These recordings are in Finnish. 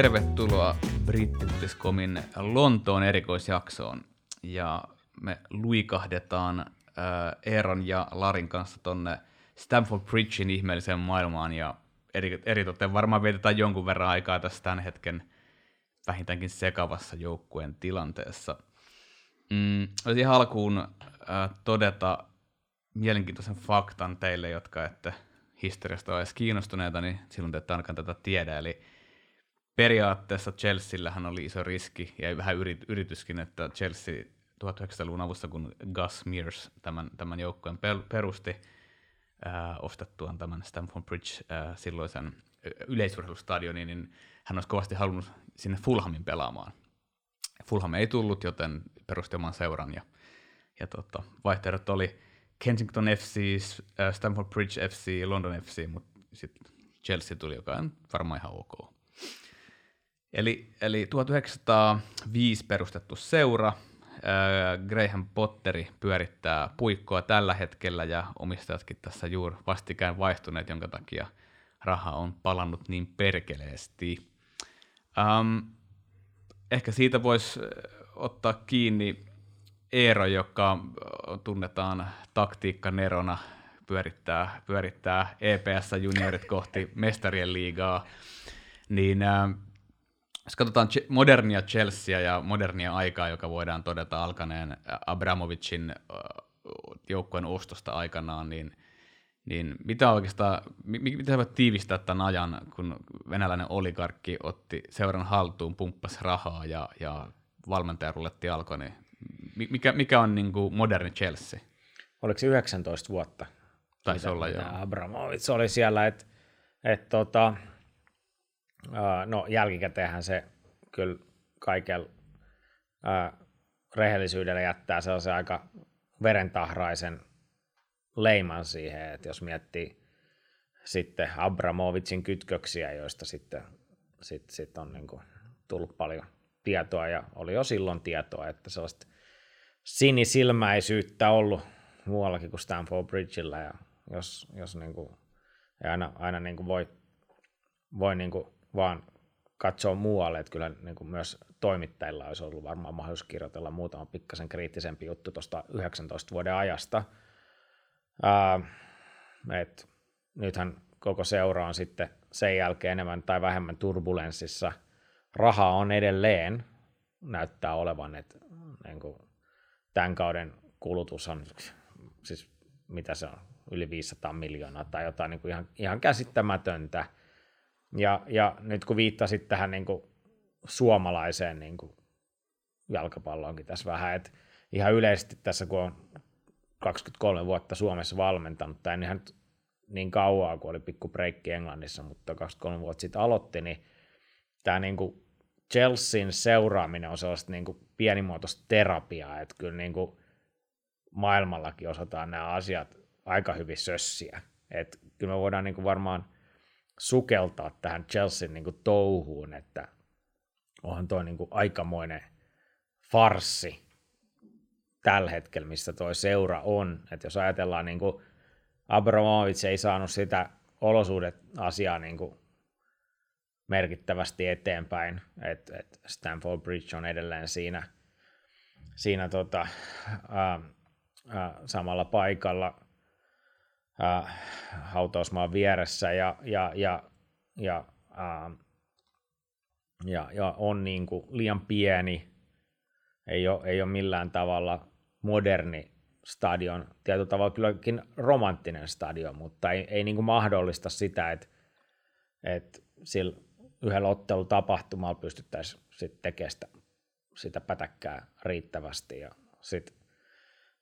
Tervetuloa Brittiuutiskomin Lontoon erikoisjaksoon. Ja me luikahdetaan äh, Eeron ja Larin kanssa tonne Stamford Bridgein ihmeelliseen maailmaan ja eri, eritoten varmaan vietetään jonkun verran aikaa tässä tämän hetken vähintäänkin sekavassa joukkueen tilanteessa. Mm, olisin alkuun äh, todeta mielenkiintoisen faktan teille, jotka ette historiasta ole edes kiinnostuneita, niin silloin te ette ainakaan tätä tiedä. Eli periaatteessa Chelseallähän oli iso riski ja vähän yrit, yrityskin, että Chelsea 1900-luvun alussa, kun Gus Mears tämän, tämän joukkueen perusti, äh, ostettuaan tämän Stamford Bridge äh, silloisen yleisurheilustadionin, niin hän olisi kovasti halunnut sinne Fulhamin pelaamaan. Fulham ei tullut, joten perusti oman seuran ja, ja tota, vaihtoehdot oli Kensington FC, Stamford Bridge FC, London FC, mutta sitten Chelsea tuli, joka on varmaan ihan ok. Eli, eli 1905 perustettu seura, Graham Potteri pyörittää puikkoa tällä hetkellä ja omistajatkin tässä juuri vastikään vaihtuneet, jonka takia raha on palannut niin perkeleesti. Um, ehkä siitä voisi ottaa kiinni Eero, joka tunnetaan taktiikkanerona, pyörittää, pyörittää EPS juniorit kohti mestarien liigaa, niin äh, jos katsotaan modernia Chelsea ja modernia aikaa, joka voidaan todeta alkaneen Abramovicin joukkueen ostosta aikanaan, niin, niin mitä oikeastaan, mitä voit tiivistää tämän ajan, kun venäläinen oligarkki otti seuran haltuun, pumppasi rahaa ja, ja valmentajarulletti alkoi, niin mikä, mikä on niin kuin moderni Chelsea? Oliko se 19 vuotta? Taisi olla, joo. Abramovic oli siellä, että et, tota, no jälkikäteenhän se kyllä kaikella rehellisyydellä jättää sellaisen aika verentahraisen leiman siihen, että jos miettii sitten Abramovicin kytköksiä, joista sitten sit, sit on niin kuin tullut paljon tietoa ja oli jo silloin tietoa, että sellaista sinisilmäisyyttä ollut muuallakin kuin Stanford Bridgeillä ja jos, jos niin kuin, ja aina, aina niin kuin voi, voi niin kuin vaan katsoa muualle, että kyllä niin kuin myös toimittajilla olisi ollut varmaan mahdollisuus kirjoitella muutama pikkasen kriittisempi juttu tuosta 19 vuoden ajasta. Ää, et nythän koko seura on sitten sen jälkeen enemmän tai vähemmän turbulenssissa. Raha on edelleen, näyttää olevan, että niin kuin tämän kauden kulutus on, siis mitä se on, yli 500 miljoonaa tai jotain niin kuin ihan, ihan käsittämätöntä – ja, ja nyt kun viittasit tähän niin kuin suomalaiseen niin kuin jalkapalloonkin tässä vähän, että ihan yleisesti tässä kun on 23 vuotta Suomessa valmentanut, tai ihan niin kauaa kuin oli pikku breikki Englannissa, mutta 23 vuotta sitten aloitti, niin tämä niin kuin Chelsean seuraaminen on sellaista niin kuin pienimuotoista terapiaa, että kyllä niin kuin maailmallakin osataan nämä asiat aika hyvin sössiä. Että kyllä me voidaan niin kuin varmaan – sukeltaa tähän Chelsean niin kuin touhuun, että onhan toi niin kuin aikamoinen farsi tällä hetkellä, missä toi seura on. Että jos ajatellaan, niin kuin Abramovic ei saanut sitä olosuudet asiaa niin kuin merkittävästi eteenpäin, että et Stanford Bridge on edelleen siinä, siinä tota, ää, ää, samalla paikalla äh, hautausmaan vieressä ja, ja, ja, ja, äh, ja, ja on niin kuin liian pieni, ei ole, ei ole millään tavalla moderni stadion, tietyllä tavalla kylläkin romanttinen stadion, mutta ei, ei niin kuin mahdollista sitä, että, että sillä yhdellä ottelutapahtumalla pystyttäisiin sitten tekemään sitä, sitä pätäkkää riittävästi. Ja sitten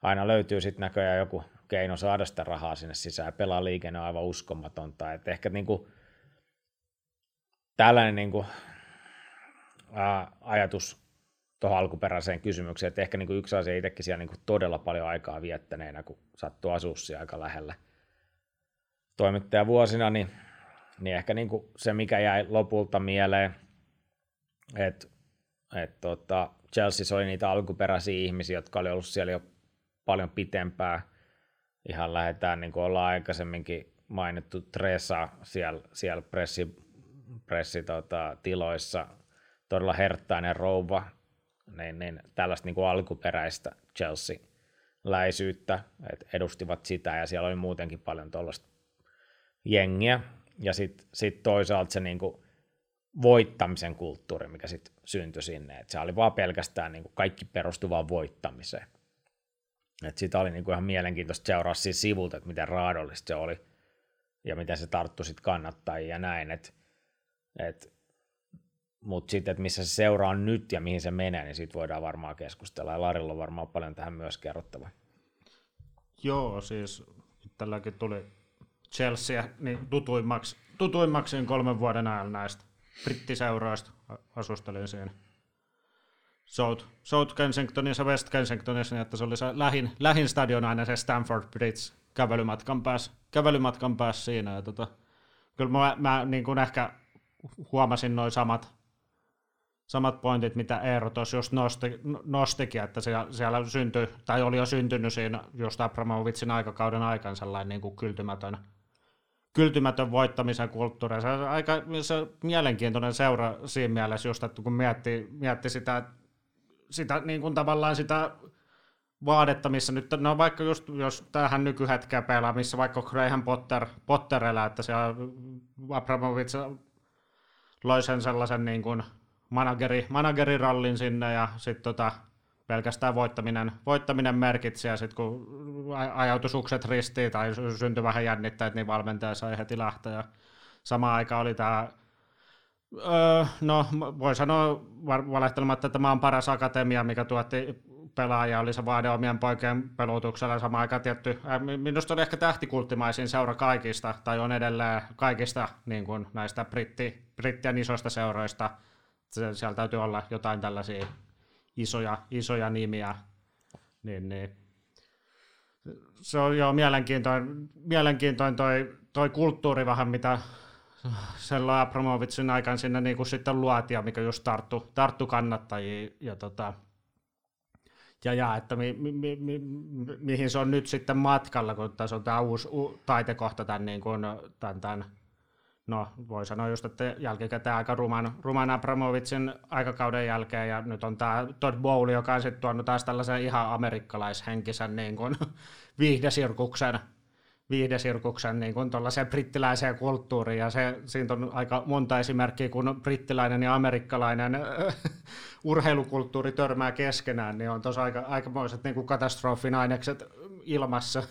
aina löytyy sitten näköjään joku keino saada sitä rahaa sinne sisään. Pelaa liikenne on aivan uskomatonta. Et ehkä niinku, tällainen niinku, ää, ajatus tuohon alkuperäiseen kysymykseen, että ehkä niinku yksi asia itsekin siellä niinku todella paljon aikaa viettäneenä, kun sattuu asua aika lähellä toimittajavuosina, niin, niin ehkä niinku se, mikä jäi lopulta mieleen, että et tota, Chelsea oli niitä alkuperäisiä ihmisiä, jotka oli ollut siellä jo paljon pitempään, ihan lähdetään, niin kuin ollaan aikaisemminkin mainittu, Tresa siellä, siellä pressi pressitiloissa todella herttainen rouva, niin, niin tällaista niin kuin alkuperäistä Chelsea-läisyyttä, että edustivat sitä ja siellä oli muutenkin paljon tuollaista jengiä. Ja sitten sit toisaalta se niin kuin voittamisen kulttuuri, mikä sitten syntyi sinne. Et se oli vaan pelkästään niin kuin kaikki perustuvaan voittamiseen. Et sitä oli niin kuin ihan mielenkiintoista seuraa siis sivulta, että miten raadollista se oli ja miten se tarttui sitten kannattajia ja näin. Et, et, Mutta sitten, että missä se seuraa nyt ja mihin se menee, niin siitä voidaan varmaan keskustella. Ja Larilla on varmaan paljon tähän myös kerrottavaa. Joo, siis tälläkin tuli Chelsea niin tutuimmaksi, tutuimmaksi kolmen vuoden ajan näistä brittiseuroista asustelin siinä. South, South Kensingtonissa West Kensingtonissa, niin että se oli se lähin, lähin stadion aina se Stamford Bridge kävelymatkan päässä, kävelymatkan päässä siinä. Ja tota, kyllä mä, mä niin kuin ehkä huomasin noin samat, samat pointit, mitä Eero tuossa just nosti, nostikin, että siellä, siellä syntyi, tai oli jo syntynyt siinä just Abramovitsin aikakauden aikaan sellainen niin kuin kyltymätön, kyltymätön voittamisen kulttuuri. Se on aika se on mielenkiintoinen seura siinä mielessä just, että kun mietti, mietti sitä, sitä niin kuin tavallaan sitä vaadetta, missä nyt, no vaikka just, jos tähän nykyhetkeen pelaa, missä vaikka Graham Potter, Potter elää, että siellä Abramovic loi sen sellaisen niin kuin manageri, managerirallin sinne ja sitten tota, pelkästään voittaminen, voittaminen merkitsi ja sitten kun ajautui sukset ristiin tai syntyi vähän jännitteet, niin valmentaja sai heti lähteä. Ja samaan aikaan oli tämä Öö, no, voi sanoa valehtelematta, että tämä on paras akatemia, mikä tuotti pelaajia, oli se vaade omien poikien pelutuksella sama aika tietty. Minusta oli ehkä tähtikulttimaisin seura kaikista, tai on edelleen kaikista niin kuin näistä britti, brittien isoista seuroista. Se, siellä täytyy olla jotain tällaisia isoja, isoja nimiä. Niin, niin. Se on jo mielenkiintoinen, mielenkiintoinen toi, toi kulttuuri vähän, mitä Sella Abramovitsin aikaan sinne niin kuin sitten luotiin, mikä just tarttu, tarttu kannattajia. Ja, tota, ja, ja että mi, mi, mi, mi, mihin se on nyt sitten matkalla, kun tässä on tämä uusi u, taitekohta tämän, niin kuin, tämän, tämän no voi sanoa just, että jälkikäteen aika ruman, ruman Abramovitsin aikakauden jälkeen, ja nyt on tämä Todd Bowley, joka on sitten tuonut taas tällaisen ihan amerikkalaishenkisen niin kuin, viihdesirkuksen, viihdesirkuksen niin kuin brittiläiseen kulttuuriin, ja se, siitä on aika monta esimerkkiä, kun brittiläinen ja amerikkalainen urheilukulttuuri törmää keskenään, niin on tuossa aika, aikamoiset niin kuin katastrofin ainekset ilmassa.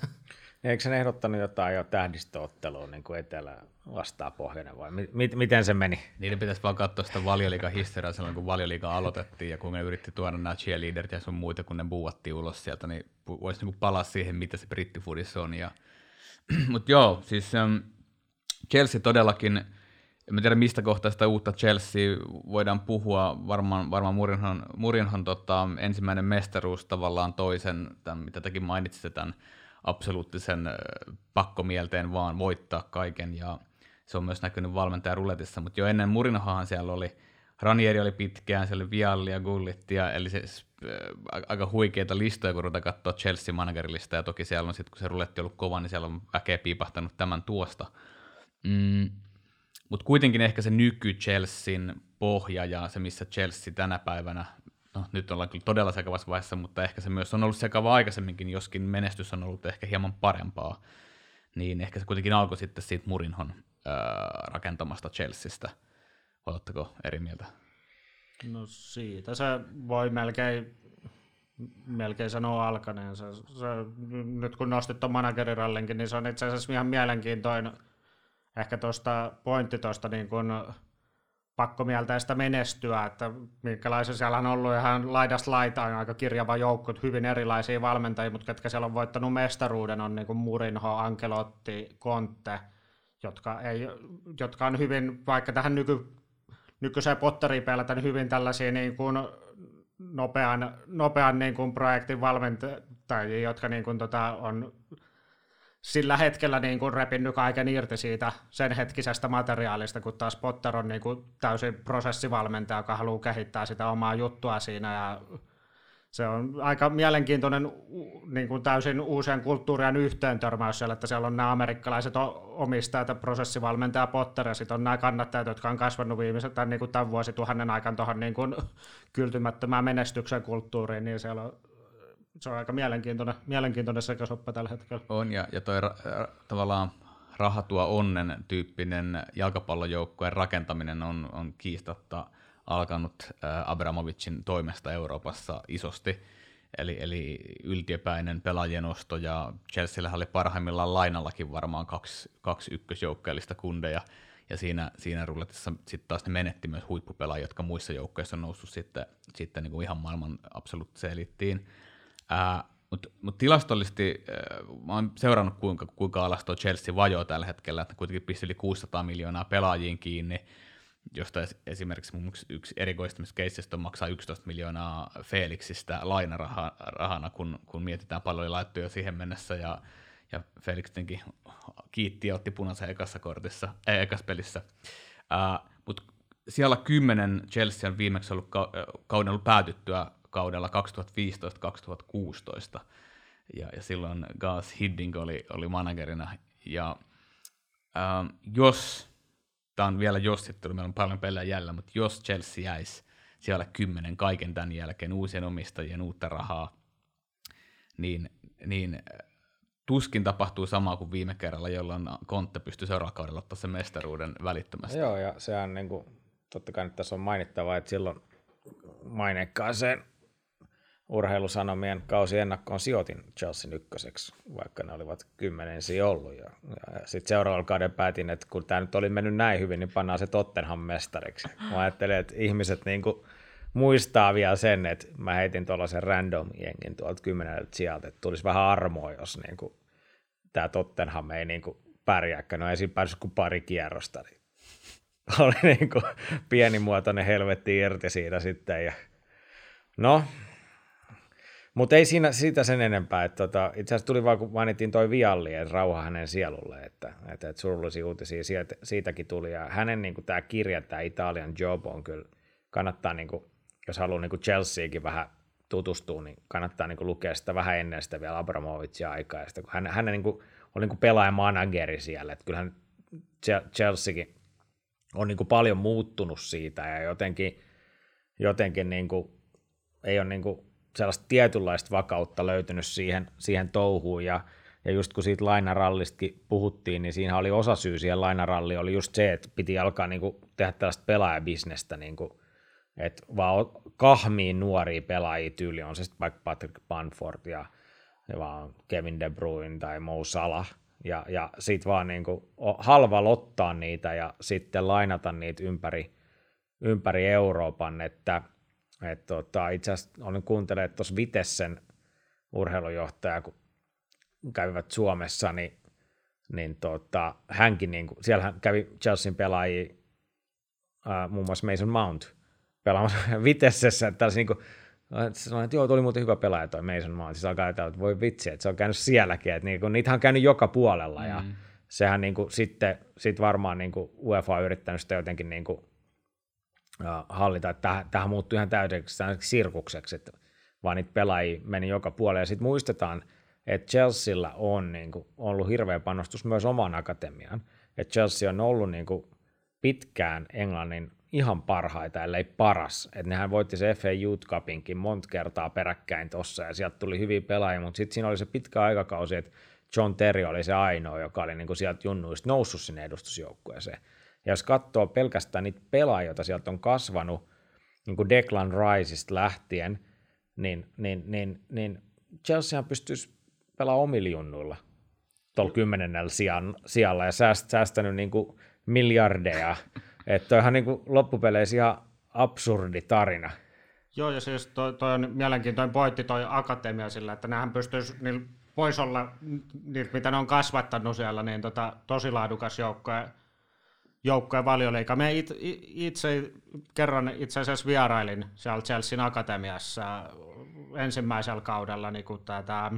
Eikö sen ehdottanut jotain jo tähdistöottelua niin kuin etelä vastaa pohjoinen vai mi- miten se meni? Niiden pitäisi vaan katsoa sitä valioliikan historiaa silloin, kun valioliiga aloitettiin ja kun ne yritti tuoda nämä cheerleaderit ja sun muita, kun ne buuvattiin ulos sieltä, niin voisi niin palaa siihen, mitä se brittifudissa on. Ja... Mutta joo, siis um, Chelsea todellakin, en tiedä mistä kohtaa sitä uutta Chelsea voidaan puhua, varmaan, varmaan Murinhan, Murinhan tota, ensimmäinen mestaruus tavallaan toisen, tämän, mitä tekin mainitsitte, tämän absoluuttisen pakkomielteen vaan voittaa kaiken. Ja se on myös näkynyt valmentajan ruletissa, mutta jo ennen Murinohahan siellä oli, Ranieri oli pitkään, siellä oli Vialli ja Gullittia, eli se, äh, aika huikeita listoja, kun ruvetaan katsoa Chelsea managerilista, ja toki siellä on sitten, kun se ruletti ollut kova, niin siellä on väkeä piipahtanut tämän tuosta. Mm, mutta kuitenkin ehkä se nyky Chelsean pohja ja se, missä Chelsea tänä päivänä, no nyt ollaan kyllä todella sekavassa vaiheessa, mutta ehkä se myös on ollut sekava aikaisemminkin, joskin menestys on ollut ehkä hieman parempaa, niin ehkä se kuitenkin alkoi sitten siitä Murinhon rakentamasta Chelseastä. Oletteko eri mieltä? No siitä se voi melkein, melkein sanoa alkaneen. Se, se, nyt kun nostit tuon managerirallinkin, niin se on itse asiassa ihan mielenkiintoinen ehkä tuosta pointti tuosta niin kun pakkomielteistä menestyä, että minkälaisia siellä on ollut ihan laidasta laitaan aika kirjava joukko, hyvin erilaisia valmentajia, mutta ketkä siellä on voittanut mestaruuden on niin kuin Murinho, Ankelotti, Conte – jotka, ei, jotka on hyvin, vaikka tähän nyky, nykyiseen Potteriin pelätä, niin hyvin tällaisia niin kuin nopean, nopean niin kuin projektin valmentajia, jotka niin kuin tota, on sillä hetkellä niin kuin repinnyt kaiken irti siitä sen hetkisestä materiaalista, kun taas Potter on niin kuin täysin prosessivalmentaja, joka haluaa kehittää sitä omaa juttua siinä ja se on aika mielenkiintoinen niin kuin täysin uusien kulttuurien yhteen törmäys siellä, että siellä on nämä amerikkalaiset omistajat ja prosessivalmentaja Potter ja sitten on nämä kannattajat, jotka on kasvanut viimeisen tämän, niin kuin tämän vuosituhannen aikana tuohon niin kuin kyltymättömään menestyksen kulttuuriin, niin siellä on, se on aika mielenkiintoinen, mielenkiintoinen sekasoppa tällä hetkellä. On, ja, ja toi ra- tavallaan rahatua onnen tyyppinen jalkapallojoukkueen rakentaminen on, on kiistatta alkanut Abramovicin toimesta Euroopassa isosti. Eli, eli yltiöpäinen pelaajien osto ja Chelsealla oli parhaimmillaan lainallakin varmaan kaksi, kaksi ykkösjoukkeellista kundeja, ja siinä, siinä rulletissa sitten taas ne menetti myös huippupelaajia, jotka muissa joukkoissa on noussut sitten, sitten niin kuin ihan maailman absoluuttiseen elittiin. Mutta mut tilastollisesti äh, mä oon seurannut, kuinka, kuinka alas tuo Chelsea vajoo tällä hetkellä, että kuitenkin pisti yli 600 miljoonaa pelaajiin kiinni, josta esimerkiksi mun yksi erikoistumiskeissistä maksaa 11 miljoonaa Felixistä lainarahana, kun, kun mietitään paljon oli laittu jo siihen mennessä, ja, ja Felix tietenkin kiitti ja otti punaisen ekassa kortissa, äh, ekassa pelissä. Äh, Mutta siellä kymmenen Chelsea on viimeksi ollut kauden ollut päätyttyä kaudella 2015-2016, ja, ja silloin Gas Hiddink oli, oli managerina, ja ähm, jos, tämä on vielä jos, sitten meillä on paljon pelejä jäljellä, mutta jos Chelsea jäisi siellä kymmenen kaiken tämän jälkeen uusien omistajien uutta rahaa, niin, niin tuskin tapahtuu samaa kuin viime kerralla, jolloin Kontte pystyi seuraavalla ottaa sen mestaruuden välittömästi. Joo, ja sehän niin kuin, totta kai nyt tässä on mainittava, että silloin maineikkaaseen urheilusanomien kausi ennakkoon sijoitin Chelsea ykköseksi, vaikka ne olivat kymmenensi ollut. Ja, ja sitten seuraavalla kauden päätin, että kun tämä nyt oli mennyt näin hyvin, niin pannaan se Tottenham mestariksi. Mä ajattelin, että ihmiset niin kuin muistaa vielä sen, että mä heitin tuollaisen random jengin tuolta kymmeneltä sieltä, että tulisi vähän armoa, jos niin kuin, tämä Tottenham ei niin kuin pärjääkään. No ei siinä päässyt kuin pari kierrosta. Niin oli niin kuin pienimuotoinen helvetti irti siitä sitten. Ja no, mutta ei siinä siitä sen enempää. Että tota, itse asiassa tuli vaan, kun mainittiin toi Vialli, että rauha hänen sielulle, että, että, että surullisia uutisia siitä, siitäkin tuli. Ja hänen niin tämä kirja, tämä Italian Job on kyllä, kannattaa, niin kuin, jos haluaa niin Chelseakin vähän tutustua, niin kannattaa niin kuin, lukea sitä vähän ennen sitä vielä Abramovicin aikaa. Sitä, kun hän, hän niin kuin, oli niin pelaajamanageri siellä, että kyllähän Chelseakin on niin kuin, paljon muuttunut siitä ja jotenkin, jotenkin niin kuin, ei ole niin kuin, sellaista tietynlaista vakautta löytynyt siihen, siihen touhuun. Ja, ja just kun siitä lainarallistakin puhuttiin, niin siinä oli osa syy siihen lainaralliin oli just se, että piti alkaa niin kuin tehdä tällaista pelaajabisnestä, niin kuin, että vaan kahmiin nuoria pelaajia tyyli, on se sitten vaikka Patrick Banford ja, ja vaan Kevin De Bruyne tai Mo Salah, ja, ja sitten vaan niin kuin halva lottaa niitä ja sitten lainata niitä ympäri, ympäri Euroopan, että – et tota, itse asiassa olin kuuntelemaan tuossa Vitessen urheilujohtaja, kun kävivät Suomessa, niin, niin tota, hänkin, niin kuin, siellä hän kävi Chelsean pelaajia, äh, muun muassa Mason Mount pelaamassa Vitessessä, että niin kuin, sanoin, että joo, tuli muuten hyvä pelaaja toi Mason Mount, siis alkaa ajatella, että voi vitsi, että se on käynyt sielläkin, että niin kuin, niitä on käynyt joka puolella, mm. ja sehän niin kuin, sitten sit varmaan niin kuin UEFA on yrittänyt sitä jotenkin niin kuin, hallita, tähän, tähän muuttui ihan täydeksi sirkukseksi, että vaan niitä pelaajia meni joka puolelle. Ja sitten muistetaan, että Chelsealla on niin kuin, ollut hirveä panostus myös omaan akatemiaan. Että Chelsea on ollut niin kuin, pitkään Englannin ihan parhaita, ellei paras. Että nehän voitti se FA Youth Cupinkin monta kertaa peräkkäin tuossa, ja sieltä tuli hyviä pelaajia, mutta sitten siinä oli se pitkä aikakausi, että John Terry oli se ainoa, joka oli niin kuin sieltä junnuista noussut sinne edustusjoukkueeseen. Ja jos katsoo pelkästään niitä pelaajia, joita sieltä on kasvanut, niin kuin Declan Riceista lähtien, niin, niin, niin, niin Chelsea pystyisi pelaamaan omilla junnuilla tuolla kymmenennellä sijalla ja sääst, säästänyt niin kuin miljardeja. Että toihan niin kuin loppupeleissä ihan absurdi tarina. Joo, ja siis toi, toi on mielenkiintoinen pointti toi akatemia sillä, että nämähän pystyisi, niin voisi olla, mitä ne on kasvattanut siellä, niin tota, tosi laadukas joukko joukkojen valioliiga. Me it, itse kerran itse asiassa vierailin siellä Chelsean Akatemiassa ensimmäisellä kaudella, niin kun tämä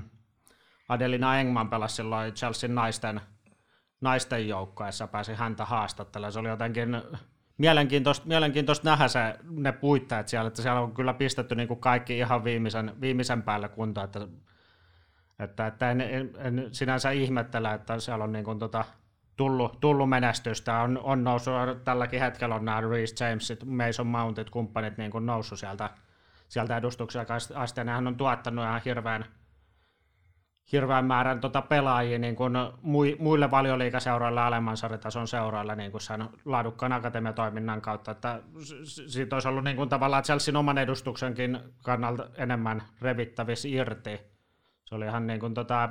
Adelina Engman pelasi silloin Chelsean naisten, naisten joukkoessa, pääsi häntä haastattelemaan. Se oli jotenkin mielenkiintoista, mielenkiintoista nähdä se, ne puitteet siellä, että siellä on kyllä pistetty niin kuin kaikki ihan viimeisen, viimeisen päälle kuntoon, että, että, että en, en, en, sinänsä ihmettele, että siellä on niin kuin tota, tullut, tullut menestystä, on, on noussut, tälläkin hetkellä on nämä Reece Jamesit, Mason Mountit, kumppanit niin kuin noussut sieltä, sieltä edustuksia asti, ja nehän on tuottanut ihan hirveän, hirveän määrän tota pelaajia niin kuin muille valioliikaseuroille alemman sarjatason seuroille niin kuin sen laadukkaan akatemiatoiminnan kautta. Että siitä olisi ollut niin kuin tavallaan Chelsean oman edustuksenkin kannalta enemmän revittävissä irti. Se oli ihan niin kuin tota,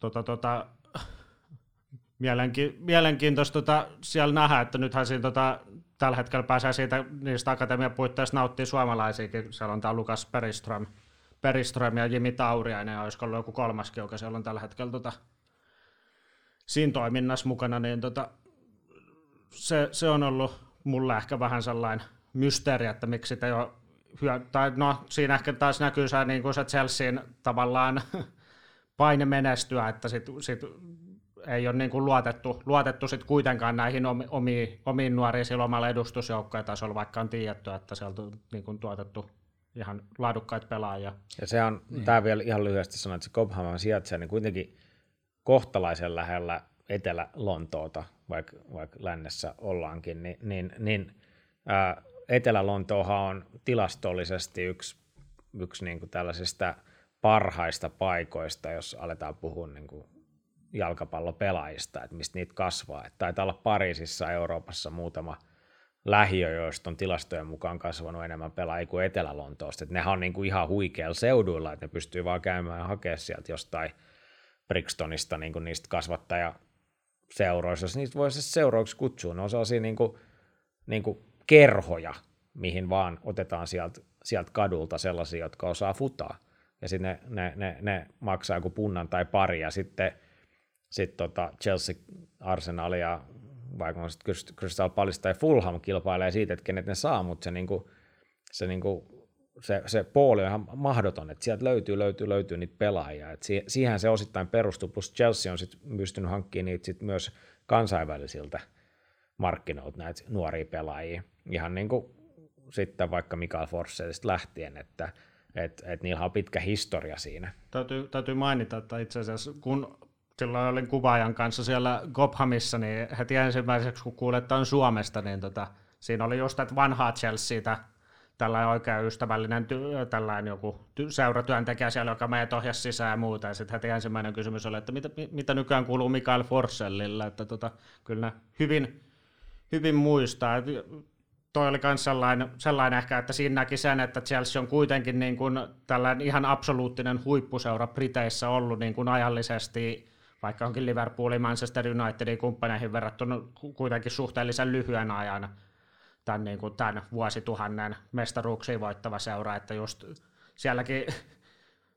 tota, tota, mielenki- mielenkiintoista tota, siellä nähdä, että nythän siinä tota, tällä hetkellä pääsee siitä niistä akatemiapuitteista nauttii suomalaisiakin. Siellä on tämä Lukas Periström, Periström ja Jimi Tauriainen, ja olisiko ollut joku kolmaskin, joka siellä on tällä hetkellä tota, siinä toiminnassa mukana, niin tota, se, se, on ollut mulle ehkä vähän sellainen mysteeri, että miksi sitä jo hyö, tai no siinä ehkä taas näkyy se, niin kuin se Chelsean tavallaan paine menestyä, että sit, sit ei ole niin kuin luotettu, luotettu sit kuitenkaan näihin omiin, omiin nuoriin silloin omalla edustusjoukkojen tasolla, vaikka on tiedetty, että sieltä on niin kuin tuotettu ihan laadukkaita pelaajia. Ja se on, niin. tämä vielä ihan lyhyesti sanoa, että se Cobham sijaitsee niin kuitenkin kohtalaisen lähellä Etelä-Lontoota, vaikka, vaikka lännessä ollaankin, niin, niin, niin ää, Etelä-Lontoohan on tilastollisesti yksi, yksi niin kuin tällaisista parhaista paikoista, jos aletaan puhua niin kuin jalkapallopelaajista, että mistä niitä kasvaa. Että taitaa olla Pariisissa Euroopassa muutama lähiö, joista on tilastojen mukaan kasvanut enemmän pelaajia kuin Etelä-Lontoosta. Että nehän on niin kuin ihan huikealla seuduilla, että ne pystyy vaan käymään ja hakemaan sieltä jostain Brixtonista niin kuin niistä kasvattajaseuroista, jos niistä voisi seuroiksi kutsua. Ne on sellaisia niin kuin, niin kuin kerhoja, mihin vaan otetaan sieltä, sieltä kadulta sellaisia, jotka osaa futaa. Ja sitten ne, ne, ne, ne maksaa joku punnan tai pari, ja sitten sitten tota Chelsea, Arsenal ja vaikka on sitten Crystal Palace tai Fulham kilpailee siitä, että kenet ne saa, mutta se, niinku, se, niinku, se, se pooli on ihan mahdoton, että sieltä löytyy, löytyy, löytyy niitä pelaajia. Et siihen se osittain perustuu, plus Chelsea on sitten pystynyt hankkimaan niitä sit myös kansainvälisiltä markkinoilta näitä nuoria pelaajia. Ihan niin kuin sitten vaikka Mikael Forsellista lähtien, että et, et niillä on pitkä historia siinä. Täytyy, täytyy mainita, että itse asiassa kun silloin olin kuvaajan kanssa siellä Gobhamissa, niin heti ensimmäiseksi kun kuulet, että on Suomesta, niin tota, siinä oli just että vanhaa Chelseatä, tällainen oikein ystävällinen ty- tällainen joku ty- seuratyöntekijä siellä, joka meidät ohjasi sisään ja muuta. Ja sitten heti ensimmäinen kysymys oli, että mitä, mitä nykyään kuuluu Mikael Forsellille, että tota, kyllä hyvin, hyvin muistaa. Et toi oli myös sellainen, sellainen ehkä, että siinä näki sen, että Chelsea on kuitenkin niin kuin tällainen ihan absoluuttinen huippuseura Briteissä ollut niin kuin ajallisesti vaikka onkin Liverpoolin, Manchester Unitedin kumppaneihin verrattuna kuitenkin suhteellisen lyhyen ajan tämän, niin kuin tämän vuosituhannen mestaruuksiin voittava seura, että just sielläkin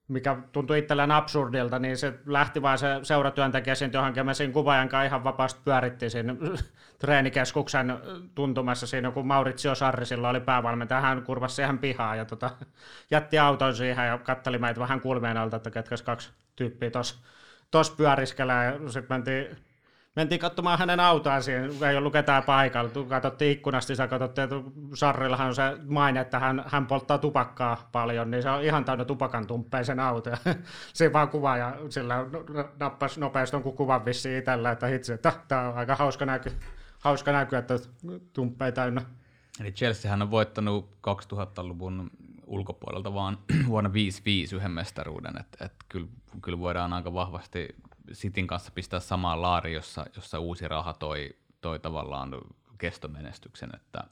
mikä tuntui itselleen absurdilta, niin se lähti vaan se seuratyöntekijä siitä johonkin, me siinä kuvaajan kanssa ihan vapaasti pyörittiin siinä treenikeskuksen tuntumassa siinä, kun Mauritsio Sarri silloin oli päävalmentaja, hän kurvasi siihen pihaan ja tota, jätti auton siihen ja katteli meitä vähän kulmeen alta, että ketkäs kaksi tyyppiä tuossa tuossa pyöriskelee ja sitten mentiin, mentiin katsomaan hänen autoaan siinä, ei ollut ketään paikalla. Katsottiin ikkunasta, sä katsottiin, että Sarrillahan on se maine, että hän, hän polttaa tupakkaa paljon, niin se on ihan täynnä tupakan tumppeisen auto. Ja se vaan kuva ja sillä nappasi nopeasti jonkun kuvan vissiin itsellä, että hitsi, että tämä on aika hauska näky, hauska näky että tumppeja täynnä. Eli Chelseahän on voittanut 2000-luvun ulkopuolelta vaan vuonna 5-5 yhden mestaruuden, että et kyllä, kyllä voidaan aika vahvasti Sitin kanssa pistää samaan laari, jossa, jossa uusi raha toi, toi tavallaan kestomenestyksen, että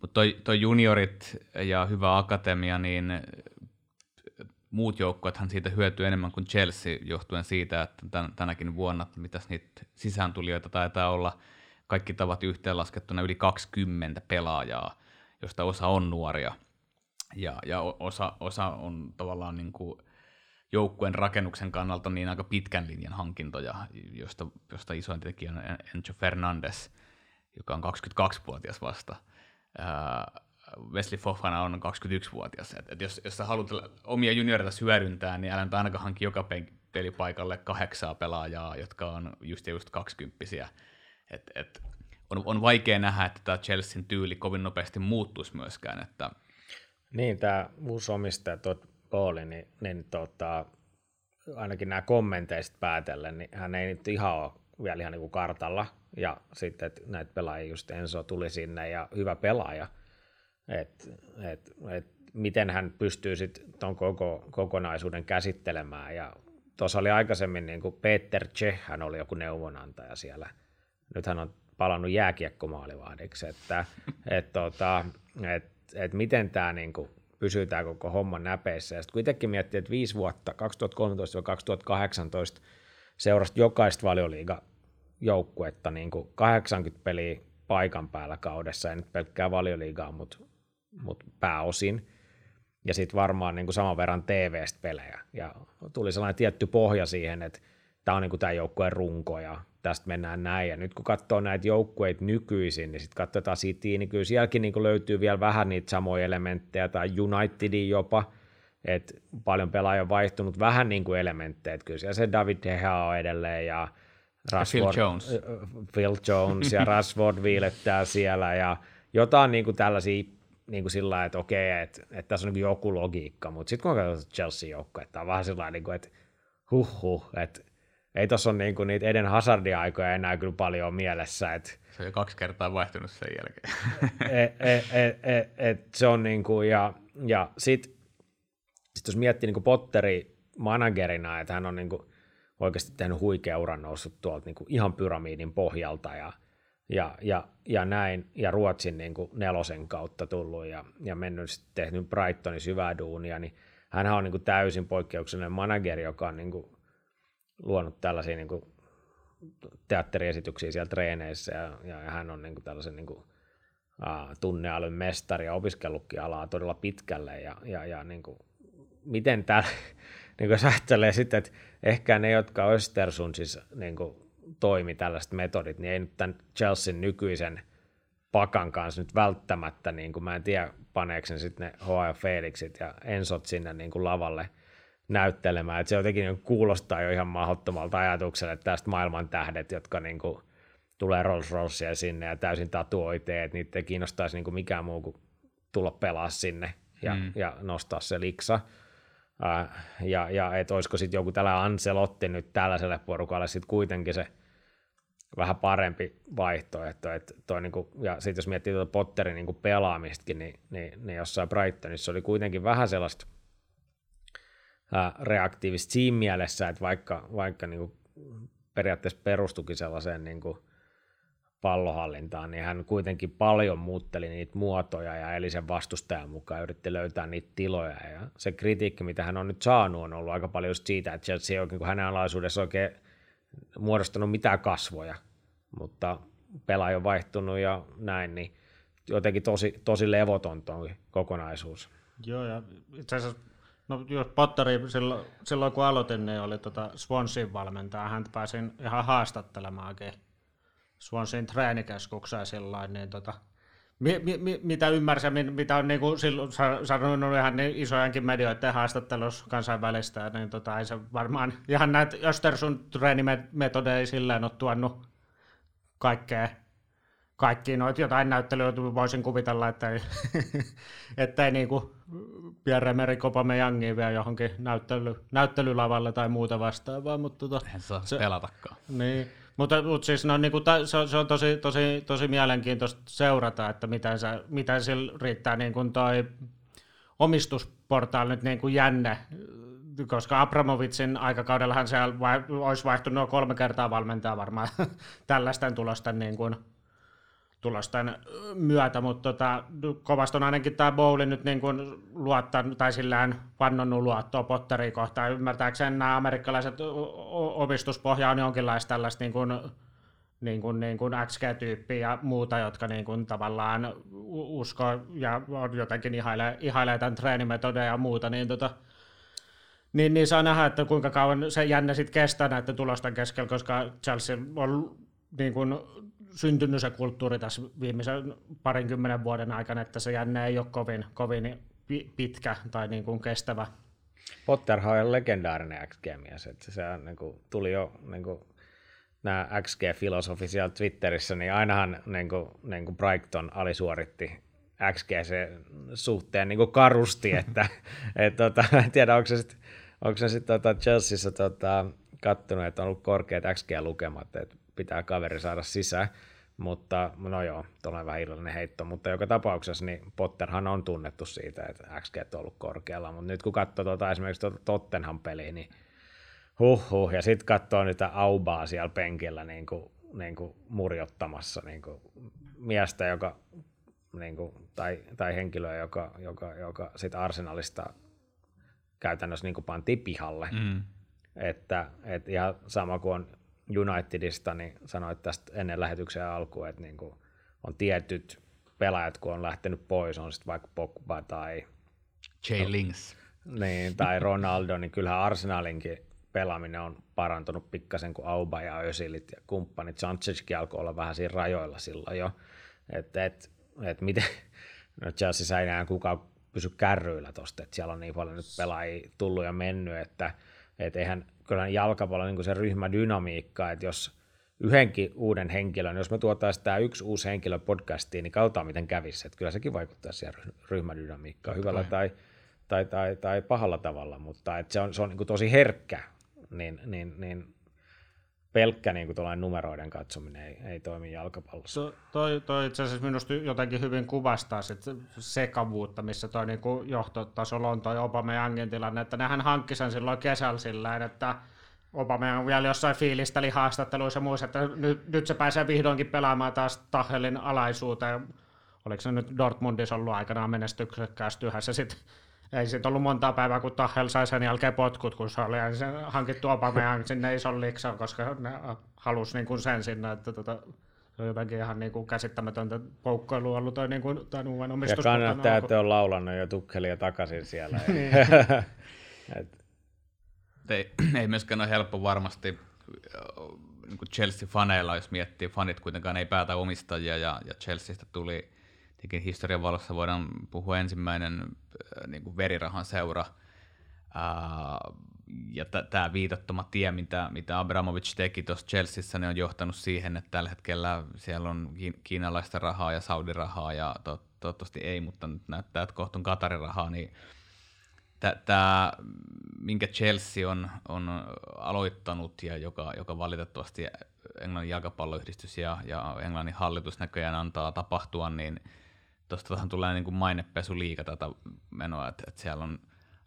mutta toi, toi juniorit ja hyvä akatemia, niin muut joukkueethan siitä hyötyy enemmän kuin Chelsea, johtuen siitä, että tän, tänäkin vuonna, mitäs niitä sisääntulijoita taitaa olla, kaikki tavat yhteenlaskettuna yli 20 pelaajaa, josta osa on nuoria ja, ja osa, osa on tavallaan niin kuin joukkueen rakennuksen kannalta niin aika pitkän linjan hankintoja, josta, josta isoin tekijä on Enzo Fernandes, joka on 22-vuotias vasta. Wesley Fofana on 21-vuotias. Et, et jos, jos sä haluat omia junioreita hyödyntää, niin älä ainakaan hankki joka pelipaikalle kahdeksaa pelaajaa, jotka on just just kaksikymppisiä. Et, et on, on vaikea nähdä, että tämä Chelsean tyyli kovin nopeasti muuttuisi myöskään. Että... Niin, tämä uusi omistaja, tuo Pauli, niin, niin tota, ainakin nämä kommenteista päätellen, niin hän ei nyt ihan ole vielä ihan niin kuin kartalla. Ja sitten, että näitä pelaajia, just Enso tuli sinne ja hyvä pelaaja. Et, et, et, miten hän pystyy sitten tuon koko, kokonaisuuden käsittelemään. Ja tuossa oli aikaisemmin niin kuin Peter Che, hän oli joku neuvonantaja siellä. Nyt hän on palannut jääkiekkomaalivahdiksi, että et, tota, et, et miten tämä niin kuin pysyy tämä koko homma näpeissä. Ja sitten kuitenkin miettii, että viisi vuotta, 2013-2018, seurasi jokaista valioliiga joukkuetta niin kuin 80 peliä paikan päällä kaudessa, ei nyt pelkkää valioliigaa, mutta mut pääosin. Ja sitten varmaan niin saman verran TV-stä pelejä. Ja tuli sellainen tietty pohja siihen, että tämä on niin kuin tämä joukkueen runko ja tästä mennään näin. Ja nyt kun katsoo näitä joukkueita nykyisin, niin sitten katsotaan City, niin kyllä sielläkin niin löytyy vielä vähän niitä samoja elementtejä, tai Unitedin jopa, että paljon pelaajia on vaihtunut vähän niin kuin elementtejä, että kyllä siellä se David De Gea on edelleen, ja Rashford, Phil Jones. Phil Jones ja Rashford viilettää siellä, ja jotain niin kuin tällaisia niin kuin sillä että okei, että, että tässä on niin joku logiikka, mutta sitten kun katsotaan Chelsea-joukko, että on vähän sillä niin kuin, että huh, huh että ei tuossa ole niinku niitä Eden Hazardia aikoja enää kyllä paljon mielessä. Et, se on jo kaksi kertaa vaihtunut sen jälkeen. et, et, et, et, et, se on niinku, ja, ja sitten sit jos miettii niinku Potteri managerina, että hän on niinku oikeasti tehnyt huikea uran noussut tuolta niinku ihan pyramidin pohjalta ja, ja, ja, ja näin, ja Ruotsin niinku nelosen kautta tullut ja, ja mennyt sitten tehnyt Brightonin syvää duunia, niin hän on niinku täysin poikkeuksellinen manageri, joka on niinku luonut tällaisia niin kuin, teatteriesityksiä siellä treeneissä ja, ja hän on niin kuin, tällaisen niin kuin, tunneälyn mestari ja opiskellutkin alaa todella pitkälle ja, ja, ja niin kuin, miten tämä, niin kuin ajattelee sitten, että ehkä ne, jotka Östersundissa niin kuin, toimi tällaiset metodit, niin ei nyt tämän Chelsean nykyisen pakan kanssa nyt välttämättä, niin kuin mä en tiedä, paneeko sen sitten ne H.A. Felixit ja Ensot sinne niin kuin lavalle – näyttelemään. että se jotenkin niin kuulostaa jo ihan mahdottomalta ajatukselta, että tästä maailman tähdet, jotka niin kuin tulee Rolls Roycea sinne ja täysin tatuoiteet, että niitä ei kiinnostaisi niin kuin mikään muu kuin tulla pelaa sinne ja, mm. ja nostaa se liksa. Uh, ja, ja että olisiko sitten joku tällä Anselotti nyt tällaiselle porukalle sitten kuitenkin se vähän parempi vaihtoehto. Että toi niinku, ja sitten jos miettii tuota Potterin niinku pelaamistakin, niin, niin, niin jossain Brightonissa oli kuitenkin vähän sellaista reaktiivista siinä mielessä, että vaikka, vaikka niin kuin periaatteessa perustukin sellaiseen niin kuin pallohallintaan, niin hän kuitenkin paljon muutteli niitä muotoja ja eli sen vastustajan mukaan yritti löytää niitä tiloja. Ja se kritiikki, mitä hän on nyt saanut, on ollut aika paljon just siitä, että Chelsea ei oikein, kun hänen alaisuudessa oikein muodostanut mitään kasvoja, mutta pelaaja on vaihtunut ja näin, niin jotenkin tosi, tosi levoton tuo kokonaisuus. Joo, ja itse asiassa No jos Potteri silloin, silloin kun aloitin, niin oli tota Swansin valmentaja. Häntä pääsin ihan haastattelemaankin Swansin treenikeskukseen silloin, niin tota, mi, mi, mitä ymmärsin, mitä on niinku silloin sanonut ihan niin isojenkin medioiden haastattelussa kansainvälistä, niin tota, ei se varmaan ihan näitä Östersund treenimetodeja silleen ole tuonut kaikkea kaikkiin noita jotain näyttelyitä voisin kuvitella, että ei, että ei niin kuin Pierre-Emerick Aubameyangia vielä johonkin näyttely, näyttelylavalle tai muuta vastaavaa. Mutta tota, en saa se, pelatakaan. Niin, mutta, mutta siis no, niin kuin, se, se, on tosi, tosi, tosi mielenkiintoista seurata, että miten, se, miten sillä riittää niin kuin toi omistusportaali nyt niin kuin jänne, koska Abramovitsin aikakaudellahan se olisi vaihtunut kolme kertaa valmentaa varmaan tällaisten tulosten niin kuin, tulosten myötä, mutta tota, kovasti on ainakin tämä Bowli nyt niin kuin luottanut, tai sillään vannonnut luottoa Potteriin kohtaan. Ymmärtääkseni nämä amerikkalaiset omistuspohja on jonkinlaista tällaista niin kuin, niin kuin, niin kuin XG-tyyppiä ja muuta, jotka niin kuin tavallaan usko ja jotenkin ihailee, ihailee tämän treenimetodeja ja muuta, niin tota, niin, niin saa nähdä, että kuinka kauan se jänne sitten kestää näiden tulosten keskellä, koska Chelsea on niin kuin syntynyt se kulttuuri tässä viimeisen parinkymmenen vuoden aikana, että se jänne ei ole kovin, kovin pitkä tai niin kuin kestävä. Potterhan on legendaarinen XG-mies, että se on, niin kuin, tuli jo niin kuin, nämä XG-filosofi siellä Twitterissä, niin ainahan niin kuin, niin kuin Brighton alisuoritti XGC suhteen niin kuin karusti, että et, tota, en tiedä, onko se sitten onko se sitten tota Chelseassa tota, kattonut, että on ollut korkeat XG-lukemat, että pitää kaveri saada sisään, mutta no joo, tuolla on vähän irrallinen heitto, mutta joka tapauksessa niin Potterhan on tunnettu siitä, että XG on ollut korkealla, mutta nyt kun katsoo tuota, esimerkiksi tuota Tottenham peliä, niin Huhhuh, ja sitten katsoo niitä Aubaa siellä penkillä niin kuin, niin kuin murjottamassa niin kuin miestä, joka, niin kuin, tai, tai henkilöä, joka, joka, joka sit Arsenalista käytännössä niin kuin pantiin pihalle. Mm. Että, et ihan sama kuin on Unitedista, niin sanoit tästä ennen lähetyksen alkuun, että niin kuin on tietyt pelaajat, kun on lähtenyt pois, on sitten vaikka Pogba tai Jay Links. Niin, tai Ronaldo, niin kyllähän Arsenalinkin pelaaminen on parantunut pikkasen kuin Auba ja Ösilit ja kumppanit. Sanchezkin alkoi olla vähän siinä rajoilla silloin jo. Että et, et miten, no Chelsea ei enää kukaan pysy kärryillä tosta, että siellä on niin paljon nyt pelaajia tullut ja mennyt, että et eihän kyllä jalkapallo niin se ryhmädynamiikka, että jos yhdenkin uuden henkilön, jos me tuotaisiin tämä yksi uusi henkilö podcastiin, niin katsotaan miten kävisi, että kyllä sekin vaikuttaa siihen ryhmädynamiikkaan hyvällä tai, tai, tai, tai, pahalla tavalla, mutta että se on, se on niin tosi herkkä niin, niin, niin pelkkä niin kuin numeroiden katsominen ei, ei toimi jalkapallossa. To, toi, toi itse asiassa minusta jotenkin hyvin kuvastaa sit sekavuutta, missä toi niin johtotasolla on toi Obameyangin tilanne, että nehän hankki sen silloin kesällä sillä että Obama vielä jossain fiilisteli haastatteluissa ja muissa, että nyt, nyt se pääsee vihdoinkin pelaamaan taas Tahelin alaisuuteen. Oliko se nyt Dortmundissa ollut aikanaan menestyksekkäästi yhdessä sitten ei siitä ollut monta päivää, kun Tahel sai sen jälkeen potkut, kun se oli hankittu Aubameyang sinne ison liksaan, koska ne halusi niin kuin sen sinne, että tota, se on jotenkin ihan niin kuin käsittämätöntä poukkoilua ollut toi, niin kuin, tai uuden Ja kannattajat on laulannut jo tukkelia takaisin siellä. niin. Et. Ei, ei myöskään ole helppo varmasti niin kuin Chelsea-faneilla, jos miettii, fanit kuitenkaan ei päätä omistajia, ja, ja Chelseastä tuli tietenkin historian valossa voidaan puhua ensimmäinen äh, niin kuin verirahan seura, äh, ja tämä viitattoma tie, mitä, mitä Abramovic teki tuossa Chelseassa, ne on johtanut siihen, että tällä hetkellä siellä on kiinalaista rahaa ja Saudi-rahaa, ja to, toivottavasti ei, mutta nyt näyttää, että kohta on Katarin rahaa, niin tämä, minkä Chelsea on, on aloittanut ja joka, joka valitettavasti Englannin jalkapalloyhdistys ja, ja Englannin hallitus näköjään antaa tapahtua, niin tuosta tulee niin kuin mainepesu liika tätä menoa, että, että siellä on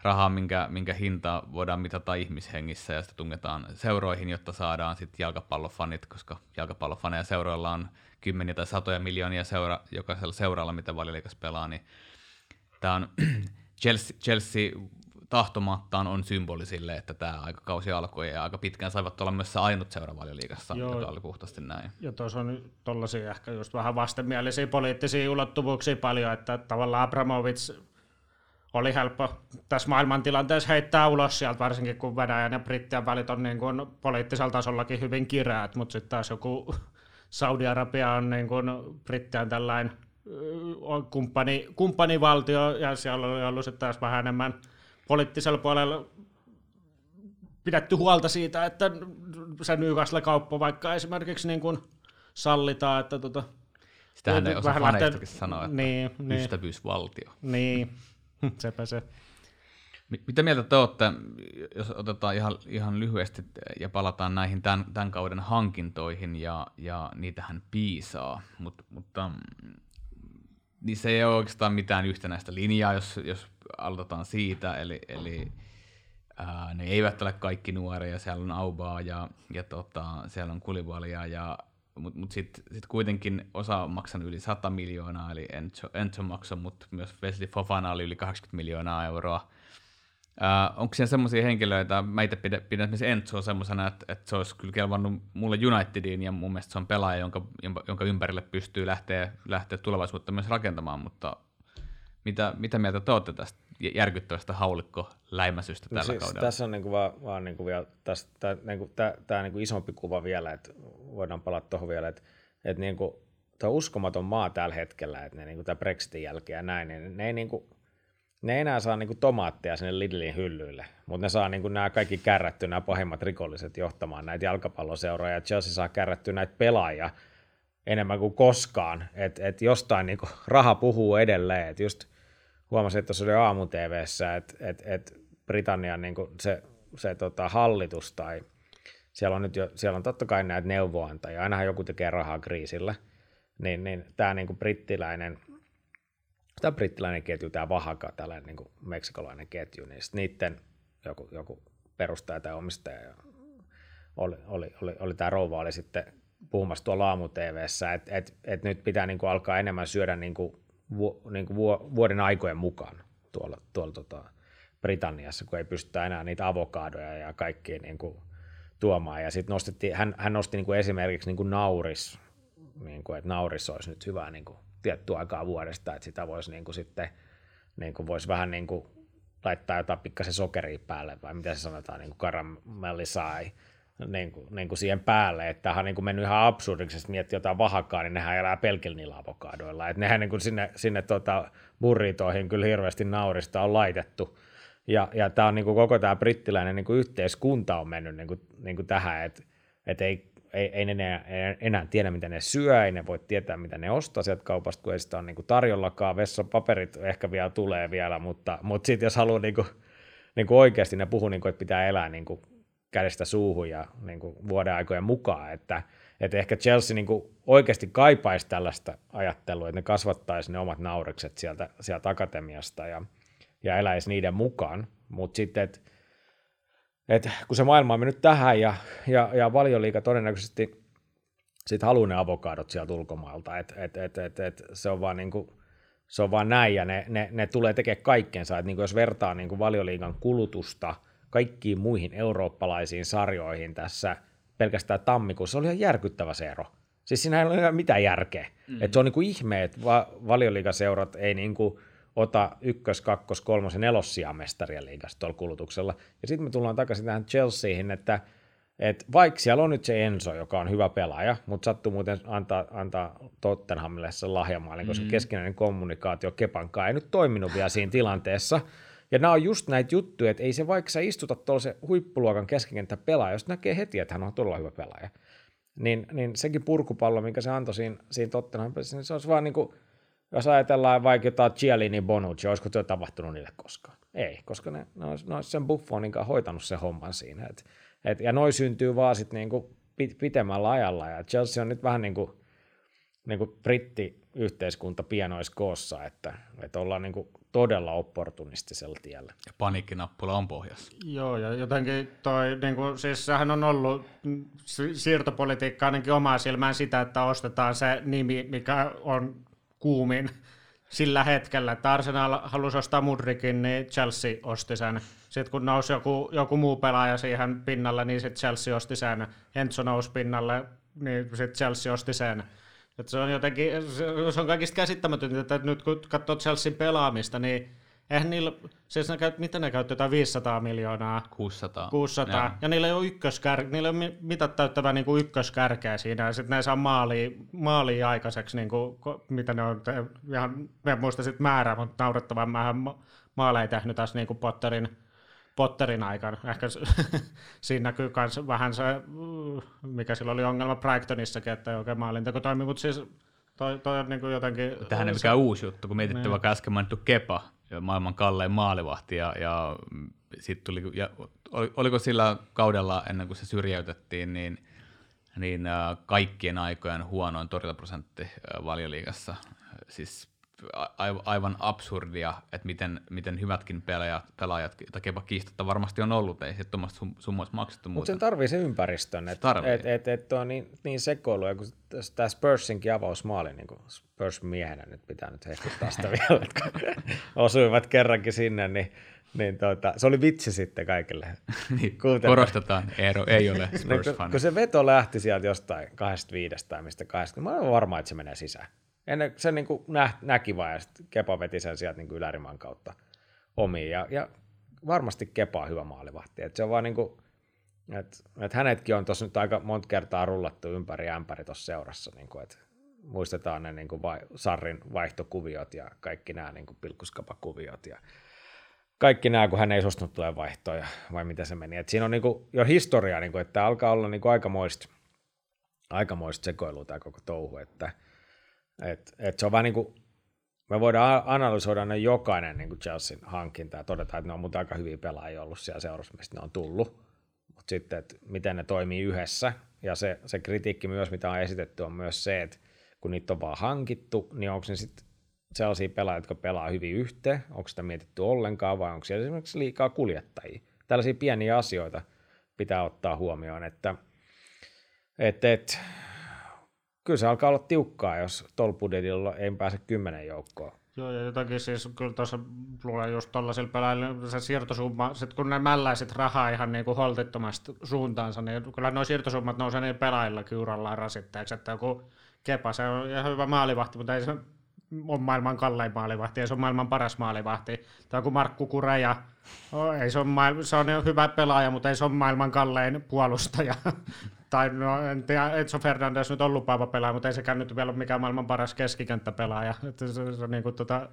rahaa, minkä, minkä hinta voidaan mitata ihmishengissä ja sitä tungetaan seuroihin, jotta saadaan sitten jalkapallofanit, koska jalkapallofaneja seuroilla on kymmeniä tai satoja miljoonia seura, jokaisella seuralla, mitä valioliikas pelaa, niin tämä on Chelsea, Chelsea tahtomattaan on symboli sille, että tämä aikakausi alkoi ja aika pitkään saivat olla myös se ainut seuraavalioliigassa, joka oli puhtaasti näin. Ja tuossa on tuollaisia ehkä just vähän vastenmielisiä poliittisia ulottuvuuksia paljon, että tavallaan Abramovic oli helppo tässä maailmantilanteessa heittää ulos sieltä, varsinkin kun Venäjän ja Brittien välit on niin kuin poliittisella tasollakin hyvin kireät, mutta sitten taas joku Saudi-Arabia on niin kuin Brittien tällainen kumppani, kumppanivaltio, ja siellä on ollut sitten taas vähän enemmän poliittisella puolella pidetty huolta siitä, että se Newcastle-kauppa vaikka esimerkiksi niin kuin sallitaan, että tota, Sitähän ne osa faneistakin sanoa, että niin, niin, ystävyysvaltio. Niin, sepä se. Mitä mieltä te olette, jos otetaan ihan, ihan lyhyesti ja palataan näihin tämän, tämän kauden hankintoihin ja, ja niitähän piisaa, Mut, mutta niin se ei ole oikeastaan mitään yhtenäistä linjaa, jos, jos aloitetaan siitä, eli, eli ää, ne eivät ole kaikki nuoria, siellä on Aubaa ja, ja tota, siellä on Kulivalia, ja, mutta mut sitten sit kuitenkin osa on maksanut yli 100 miljoonaa, eli Enzo, Enzo mutta myös Wesley Fofana oli yli 80 miljoonaa euroa. Uh, onko siellä semmoisia henkilöitä, mä itse pidän, pidän esimerkiksi Enzoa semmoisena, että, että se olisi kyllä kelvannut mulle Unitediin, ja mun mielestä se on pelaaja, jonka, jonka ympärille pystyy lähteä, lähteä tulevaisuutta myös rakentamaan, mutta mitä, mitä mieltä te olette tästä järkyttävästä haulikko-läimäsystä tällä no siis kaudella? Tässä on niin kuin vaan, vaan niin kuin vielä, tästä, tämä, niin kuin, tämä, tämä niin kuin isompi kuva vielä, että voidaan palata tuohon vielä, että, että niin kuin, tämä uskomaton maa tällä hetkellä, että ne, niin kuin tämä Brexitin jälkeen ja näin, niin ne ei niin kuin, ne ei enää saa niinku tomaatteja sinne Lidlin hyllyille, mutta ne saa niinku nämä kaikki kärrätty, nämä pahimmat rikolliset johtamaan näitä jalkapalloseuroja, ja Chelsea saa kärrätty näitä pelaajia enemmän kuin koskaan, että et jostain niinku raha puhuu edelleen, että just huomasin, että tuossa oli aamu TVssä, että et, et Britannian niinku se, se tota, hallitus tai siellä on nyt jo, siellä on totta kai näitä neuvoantajia, ainahan joku tekee rahaa kriisillä, niin, niin tämä niinku brittiläinen tämä brittiläinen ketju, tämä Vahaka, tällainen niin kuin meksikolainen ketju, niin niiden joku, joku perustaja tai omistaja oli, oli, oli, oli tämä rouva oli sitten puhumassa tuolla aamu TVssä, että et, et nyt pitää niin kuin alkaa enemmän syödä niin kuin, vu, niin kuin vuoden aikojen mukaan tuolla, tuolla tota Britanniassa, kun ei pystytä enää niitä avokaadoja ja kaikkia niin kuin tuomaan. Ja sitten nostettiin, hän, hän nosti niin kuin esimerkiksi niin kuin nauris, niin kuin, että nauris olisi nyt hyvä niin kuin tiettyä aikaa vuodesta, että sitä voisi niin kuin sitten niin kuin voisi vähän niin kuin laittaa jotain pikkasen sokeria päälle, vai mitä se sanotaan, niin kuin karamellisai, niin kuin, niin kuin siihen päälle, että tämähän on niin kuin mennyt ihan absurdiksi, että miettii jotain vahakaa, niin nehän elää pelkillä niillä avokadoilla, että nehän niin kuin sinne, sinne tuota burritoihin kyllä hirveästi naurista on laitettu, ja, ja tämä on niin kuin koko tämä brittiläinen niin kuin yhteiskunta on mennyt niin kuin, niin kuin tähän, että, että ei ei, ei ne enää, enää tiedä, mitä ne syö, ei ne voi tietää, mitä ne ostaa sieltä kaupasta, kun ei sitä ole niin kuin tarjollakaan. Vessapaperit ehkä vielä tulee vielä, mutta, mutta sitten jos haluaa niin kuin, niin kuin oikeasti, ne puhuu, niin kuin, että pitää elää niin kuin kädestä suuhun ja niin kuin vuoden aikojen mukaan, että, että ehkä Chelsea niin kuin oikeasti kaipaisi tällaista ajattelua, että ne kasvattaisi ne omat naurekset sieltä, sieltä akatemiasta ja, ja eläisi niiden mukaan, mutta sitten, että et kun se maailma on mennyt tähän ja, ja, ja valioliika todennäköisesti sit haluaa ne avokadot sieltä ulkomailta, että et, et, et, et se on vaan niinku, se on vaan näin ja ne, ne, ne tulee tekemään kaikkensa, että niinku jos vertaa niinku valioliigan kulutusta kaikkiin muihin eurooppalaisiin sarjoihin tässä pelkästään tammikuussa, se oli ihan järkyttävä se ero. Siis siinä ei ole mitään järkeä. Mm. Et se on niinku ihme, että va- valioliigaseurat ei niinku, ota ykkös, kakkos, kolmos ja nelossijaa mestarien liigasta tuolla kulutuksella. Ja sitten me tullaan takaisin tähän Chelseahin, että et vaikka siellä on nyt se Enzo, joka on hyvä pelaaja, mutta sattuu muuten antaa, antaa Tottenhamille sen lahjamaalin, koska mm. keskinäinen kommunikaatio Kepankaan ei nyt toiminut vielä siinä tilanteessa. Ja nämä on just näitä juttuja, että ei se vaikka sä istuta tuolla se huippuluokan keskikenttä pelaaja, jos näkee heti, että hän on todella hyvä pelaaja, niin, niin sekin purkupallo, minkä se antoi siinä, siinä Tottenhamissa, niin se olisi vaan niin kuin jos ajatellaan vaikka jotain Cialini Bonucci, olisiko työ tapahtunut niille koskaan? Ei, koska ne, ne olisi, ne olisi sen Buffonin kanssa hoitanut sen homman siinä. Et, et, ja noi syntyy vaan sitten niinku pit, pitemmällä ajalla. Ja Chelsea on nyt vähän niin kuin niinku britti-yhteiskunta pienoiskoossa, että, että ollaan niinku todella opportunistisella tiellä. Ja paniikkinappula on pohjassa. Joo, ja jotenkin toi, niin kuin, siis sehän on ollut siirtopolitiikka ainakin omaa silmään sitä, että ostetaan se nimi, mikä on kuumin sillä hetkellä, että Arsenal halusi ostaa Mudrikin, niin Chelsea osti sen. Sitten kun nousi joku, joku muu pelaaja siihen pinnalle, niin sitten Chelsea osti sen. Enzo nousi pinnalle, niin sitten Chelsea osti sen. Että se on jotenkin, se on kaikista käsittämätöntä, että nyt kun katsoo Chelsean pelaamista, niin Eihän niillä, siis ne käyt, mitä ne käytti, jotain 500 miljoonaa? 600. 600. Ja, ja niillä ei ole ykköskär, niillä on mitat täyttävää niin kuin ykköskärkeä siinä, ja sitten ne saa maalia, maalia aikaiseksi, niin kuin, mitä ne on, ihan, en muista sitten määrää, mutta naurettavan mähän maaleja tehnyt tässä niin kuin Potterin, Potterin aikana. Ehkä siinä näkyy myös vähän se, mikä sillä oli ongelma Brightonissakin, että ei oikein maalinteko toimi, mutta siis toi, toi on niin kuin jotenkin... Tähän ei mikään uusi juttu, kun mietittiin niin. vaikka äsken mainittu Kepa, maailman kallein maalivahti ja, ja sitten tuli, ja oliko sillä kaudella ennen kuin se syrjäytettiin, niin, niin äh, kaikkien aikojen huonoin torjuntaprosentti äh, valioliigassa. Siis aivan absurdia, että miten, miten hyvätkin pelaajat, pelaajat tai kepa kiistatta varmasti on ollut, ei sitten tuommoista summoista maksettu Mutta sen tarvii se ympäristön, että et, et, et on niin, niin sekoilu, ja kun tämä Spursinkin avausmaali, niin kuin Spurs-miehenä nyt pitää nyt hehkuttaa sitä vielä, että osuivat kerrankin sinne, niin niin tuota, se oli vitsi sitten kaikille. niin, korostetaan, Eero ei ole niin, spurs kun, kun se veto lähti sieltä jostain 25 tai mistä 20, mä olen varma, että se menee sisään. Ennen se niin kuin nä, näki vaan, ja sitten Kepa veti sen sieltä niin kuin yläriman kautta omiin. Ja, ja varmasti Kepa on hyvä maalivahti. Et se on vaan niin kuin, että et hänetkin on tuossa nyt aika monta kertaa rullattu ympäri ämpäri tuossa seurassa. Niin kuin, että muistetaan ne niin kuin vai, Sarrin vaihtokuviot ja kaikki nämä niin kuin pilkkuskapakuviot. Ja, kaikki nämä, kun hän ei suostunut tulee vaihtoja, vai mitä se meni. Et siinä on niinku jo historia, niinku, että alkaa olla niinku aikamoista, aikamoista sekoilua tämä koko touhu, että et, et se on vähän niin kuin, me voidaan analysoida ne jokainen niin kuin Chelsean hankinta ja todeta, että ne on mutta aika hyviä pelaajia ollut siellä seurassa, mistä ne on tullut, mutta sitten, että miten ne toimii yhdessä, ja se, se kritiikki myös, mitä on esitetty, on myös se, että kun niitä on vaan hankittu, niin onko ne sitten sellaisia pelaajia, jotka pelaa hyvin yhteen, onko sitä mietitty ollenkaan, vai onko siellä esimerkiksi liikaa kuljettajia. Tällaisia pieniä asioita pitää ottaa huomioon, että et, et, kyllä se alkaa olla tiukkaa, jos tuolla budjetilla ei pääse kymmenen joukkoon. Joo, ja jotakin siis kyllä tuossa luulen just tuollaisilla pelaajilla se siirtosumma, sit kun ne mälläiset rahaa ihan niin kuin holtittomasti suuntaansa, niin kyllä nuo siirtosummat nousee niin pelaajilla urallaan rasitteeksi, että joku Kepa, se on ihan hyvä maalivahti, mutta ei se on maailman kallein maalivahti, ei se on maailman paras maalivahti. Tai kuin Markku Kureja, ei se, on maailman, se on hyvä pelaaja, mutta ei se ole maailman kallein puolustaja. Tai no, en tiedä, Edson Fernandes nyt on lupaava pelaaja, mutta ei sekään nyt vielä ole mikään maailman paras keskikenttäpelaaja. Että se, se, se, niin kuin, tota,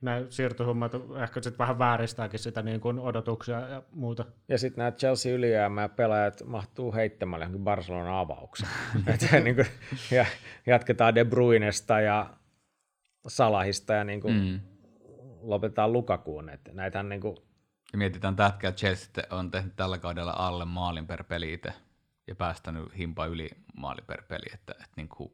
nämä siirtosummat ehkä sitten vähän vääristääkin sitä niin kuin odotuksia ja muuta. Ja sitten nämä Chelsea ylijäämää pelaajat mahtuu heittämällä johonkin Barcelona avaukseen. niin kuin, ja jatketaan De Bruynesta ja Salahista ja niin kuin mm. lopetetaan Lukakuun. Että näitähän niin kuin... Ja mietitään tätä, Chelsea on tehnyt tällä kaudella alle maalin per peli itse ja päästänyt himpa yli maali per peli, että, että niin kuin,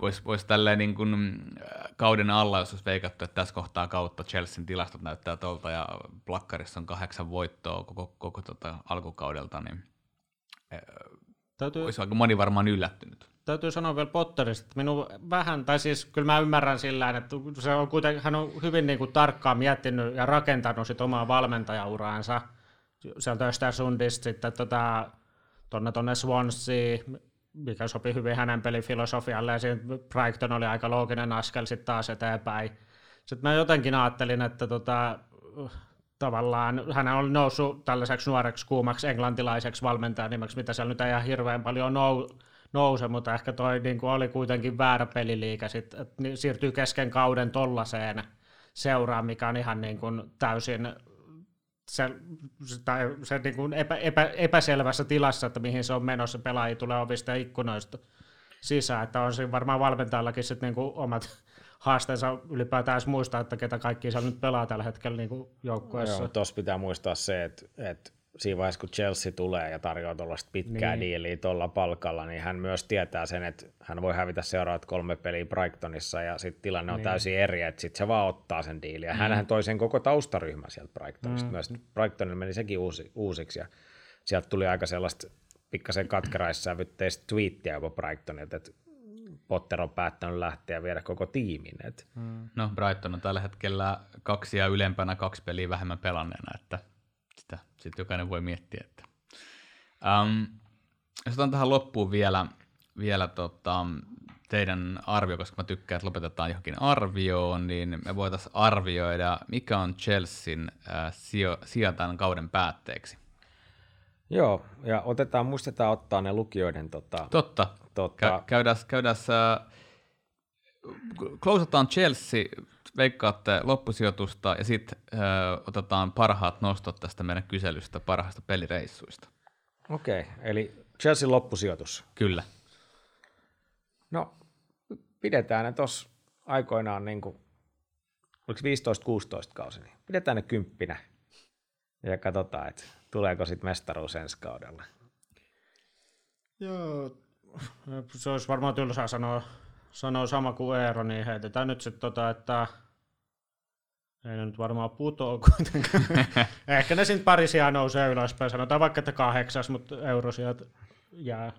voisi vois tälleen niin kuin, äh, kauden alla, jos olisi veikattu, että tässä kohtaa kautta Chelsean tilastot näyttää tuolta ja plakkarissa on kahdeksan voittoa koko, koko tota alkukaudelta, niin äh, Täytyy... olisi aika moni varmaan yllättynyt. Täytyy sanoa vielä Potterista, että minun vähän, tai siis kyllä mä ymmärrän sillä että se on kuitenkin, hän on hyvin niin kuin tarkkaan miettinyt ja rakentanut sit omaa valmentajauraansa sieltä Östersundista sitten tota, tonne, tonne Swansea, mikä sopi hyvin hänen pelifilosofialle, ja siinä Brighton oli aika looginen askel sitten taas eteenpäin. Sitten mä jotenkin ajattelin, että tota, tavallaan hän on noussut tällaiseksi nuoreksi kuumaksi englantilaiseksi valmentajanimeksi, mitä siellä nyt ei ihan hirveän paljon nou, nouse, mutta ehkä toi niin kuin oli kuitenkin väärä peliliike, sit, että siirtyy kesken kauden tollaseen seuraan, mikä on ihan niin kuin täysin se, tai se niin kuin epä, epä, epäselvässä tilassa, että mihin se on menossa, pelaajia tulee ovista ja ikkunoista sisään, että on siinä varmaan valmentajallakin sitten niin kuin omat haasteensa ylipäätään muistaa, että ketä kaikki siellä nyt pelaa tällä hetkellä niin joukkueessa. Joo, tuossa pitää muistaa se, että, että siinä vaiheessa, kun Chelsea tulee ja tarjoaa tuollaista pitkää niin. diiliä tuolla palkalla, niin hän myös tietää sen, että hän voi hävitä seuraavat kolme peliä Brightonissa ja sitten tilanne on niin. täysin eri, että sitten se vaan ottaa sen diilin. Ja mm. hänhän toi sen koko taustaryhmän sieltä Brightonista mm. myös. Brightonille meni sekin uusi, uusiksi ja sieltä tuli aika sellaista pikkasen katkeraisävytteistä twiittiä jopa Brightonilta, että Potter on päättänyt lähteä ja viedä koko tiimin. Et. Mm. No Brighton on tällä hetkellä kaksi ja ylempänä kaksi peliä vähemmän pelanneena, että sitä sitten jokainen voi miettiä. Että. Um, jos otan tähän loppuun vielä, vielä tota, teidän arvio, koska mä tykkään, että lopetetaan johonkin arvioon, niin me voitaisiin arvioida, mikä on Chelsean äh, sijo, sijo tämän kauden päätteeksi. Joo, ja otetaan, muistetaan ottaa ne lukijoiden... Tota, Totta. Tota... Kä- käydään, käydään äh, closeataan Chelsea veikkaatte loppusijoitusta ja sitten otetaan parhaat nostot tästä meidän kyselystä parhaista pelireissuista. Okei, okay, eli Chelsea loppusijoitus. Kyllä. No, pidetään ne tuossa aikoinaan, niin kuin, oliko 15-16 kausi, niin pidetään ne kymppinä ja katsotaan, että tuleeko sitten mestaruus ensi kaudella. Joo, se olisi varmaan tylsää sanoa, sanoa sama kuin Eero, niin heitetään nyt sitten tota, että ei ne nyt varmaan putoa kuitenkaan. Ehkä ne sitten pari sijaa nousee ylöspäin. Sanotaan vaikka, että kahdeksas, mutta eurosijat jää.